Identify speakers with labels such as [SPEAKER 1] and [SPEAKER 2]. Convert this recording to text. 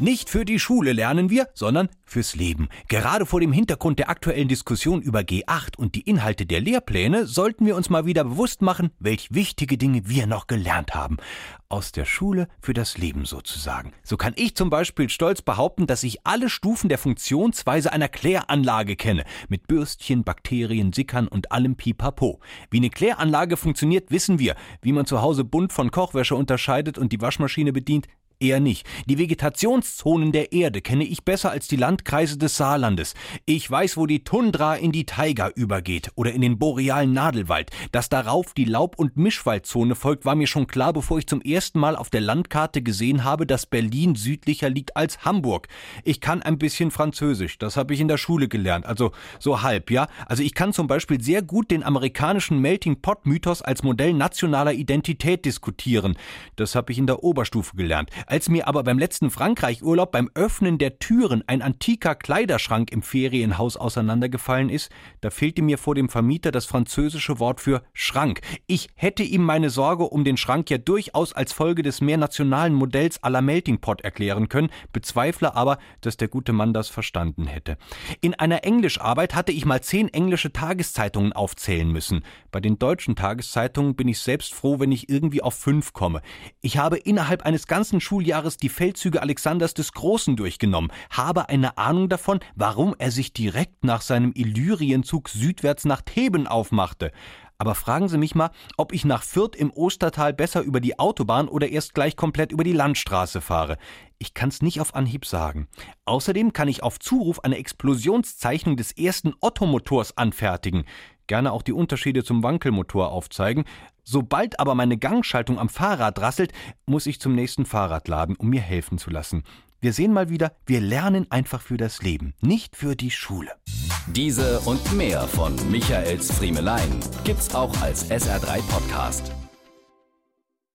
[SPEAKER 1] Nicht für die Schule lernen wir, sondern fürs Leben. Gerade vor dem Hintergrund der aktuellen Diskussion über G8 und die Inhalte der Lehrpläne sollten wir uns mal wieder bewusst machen, welch wichtige Dinge wir noch gelernt haben. Aus der Schule für das Leben sozusagen. So kann ich zum Beispiel stolz behaupten, dass ich alle Stufen der Funktionsweise einer Kläranlage kenne. Mit Bürstchen, Bakterien, Sickern und allem Pipapo. Wie eine Kläranlage funktioniert, wissen wir. Wie man zu Hause bunt von Kochwäsche unterscheidet und die Waschmaschine bedient, Eher nicht. Die Vegetationszonen der Erde kenne ich besser als die Landkreise des Saarlandes. Ich weiß, wo die Tundra in die Taiga übergeht oder in den borealen Nadelwald. Dass darauf die Laub- und Mischwaldzone folgt, war mir schon klar, bevor ich zum ersten Mal auf der Landkarte gesehen habe, dass Berlin südlicher liegt als Hamburg. Ich kann ein bisschen Französisch, das habe ich in der Schule gelernt, also so halb, ja. Also ich kann zum Beispiel sehr gut den amerikanischen Melting Pot Mythos als Modell nationaler Identität diskutieren. Das habe ich in der Oberstufe gelernt. Als mir aber beim letzten Frankreich-Urlaub beim Öffnen der Türen ein antiker Kleiderschrank im Ferienhaus auseinandergefallen ist, da fehlte mir vor dem Vermieter das französische Wort für Schrank. Ich hätte ihm meine Sorge um den Schrank ja durchaus als Folge des mehr nationalen Modells à la Melting Pot erklären können, bezweifle aber, dass der gute Mann das verstanden hätte. In einer Englischarbeit hatte ich mal zehn englische Tageszeitungen aufzählen müssen. Bei den deutschen Tageszeitungen bin ich selbst froh, wenn ich irgendwie auf fünf komme. Ich habe innerhalb eines ganzen Schul Schuljahres die Feldzüge Alexanders des Großen durchgenommen, habe eine Ahnung davon, warum er sich direkt nach seinem Illyrienzug südwärts nach Theben aufmachte. Aber fragen Sie mich mal, ob ich nach Fürth im Ostertal besser über die Autobahn oder erst gleich komplett über die Landstraße fahre. Ich kann's nicht auf Anhieb sagen. Außerdem kann ich auf Zuruf eine Explosionszeichnung des ersten Ottomotors anfertigen. Gerne auch die Unterschiede zum Wankelmotor aufzeigen. Sobald aber meine Gangschaltung am Fahrrad rasselt, muss ich zum nächsten Fahrradladen, um mir helfen zu lassen. Wir sehen mal wieder, wir lernen einfach für das Leben, nicht für die Schule.
[SPEAKER 2] Diese und mehr von Michaels Friemelein gibt's auch als SR3 Podcast.